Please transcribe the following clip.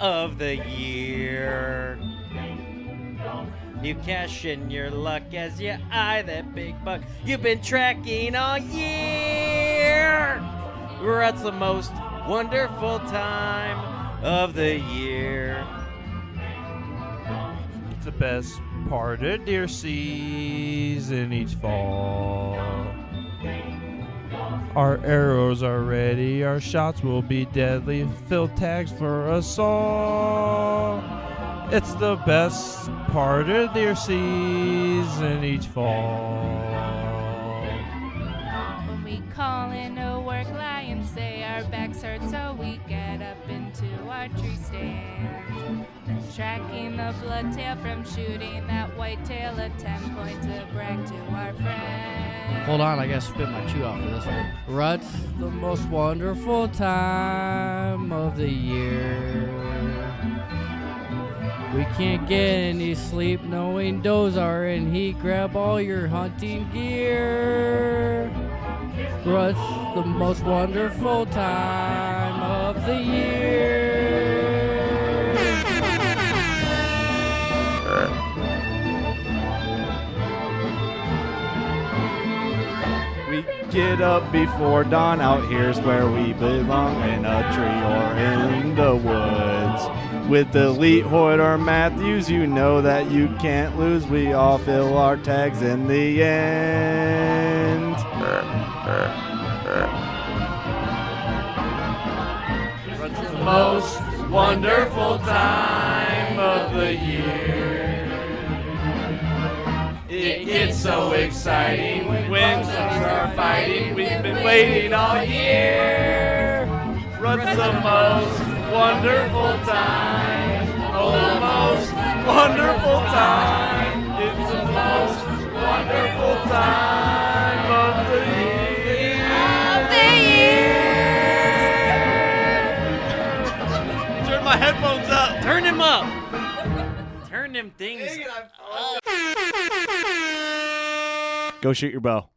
of the year? You cash in your luck as you eye that big buck you've been tracking all year. What's the most wonderful time of the year? It's the best part of deer season each fall. Our arrows are ready, our shots will be deadly. Fill tags for us all. It's the best part of deer season each fall. When we call in to work, lions say our backs hurt, so we get up into our tree stand. Tracking the blood tail from shooting that white tail, a 10 point to brag to our. Hold on, I gotta spit my chew out for this one. Rut's the most wonderful time of the year. We can't get any sleep knowing does are in heat. Grab all your hunting gear. Rut's the most wonderful time of the year. We get up before dawn, out here's where we belong, in a tree or in the woods. With elite Hoyt or Mathews, you know that you can't lose. We all fill our tags in the end. What's the most wonderful time of the year? It gets so exciting when things are fighting. We've been waiting all year. What's the most wonderful time? Oh, the most wonderful time. It's the most wonderful time of the year. Of the year. Turn my headphones up. Turn him up. Them things. Oh. Go shoot your bow.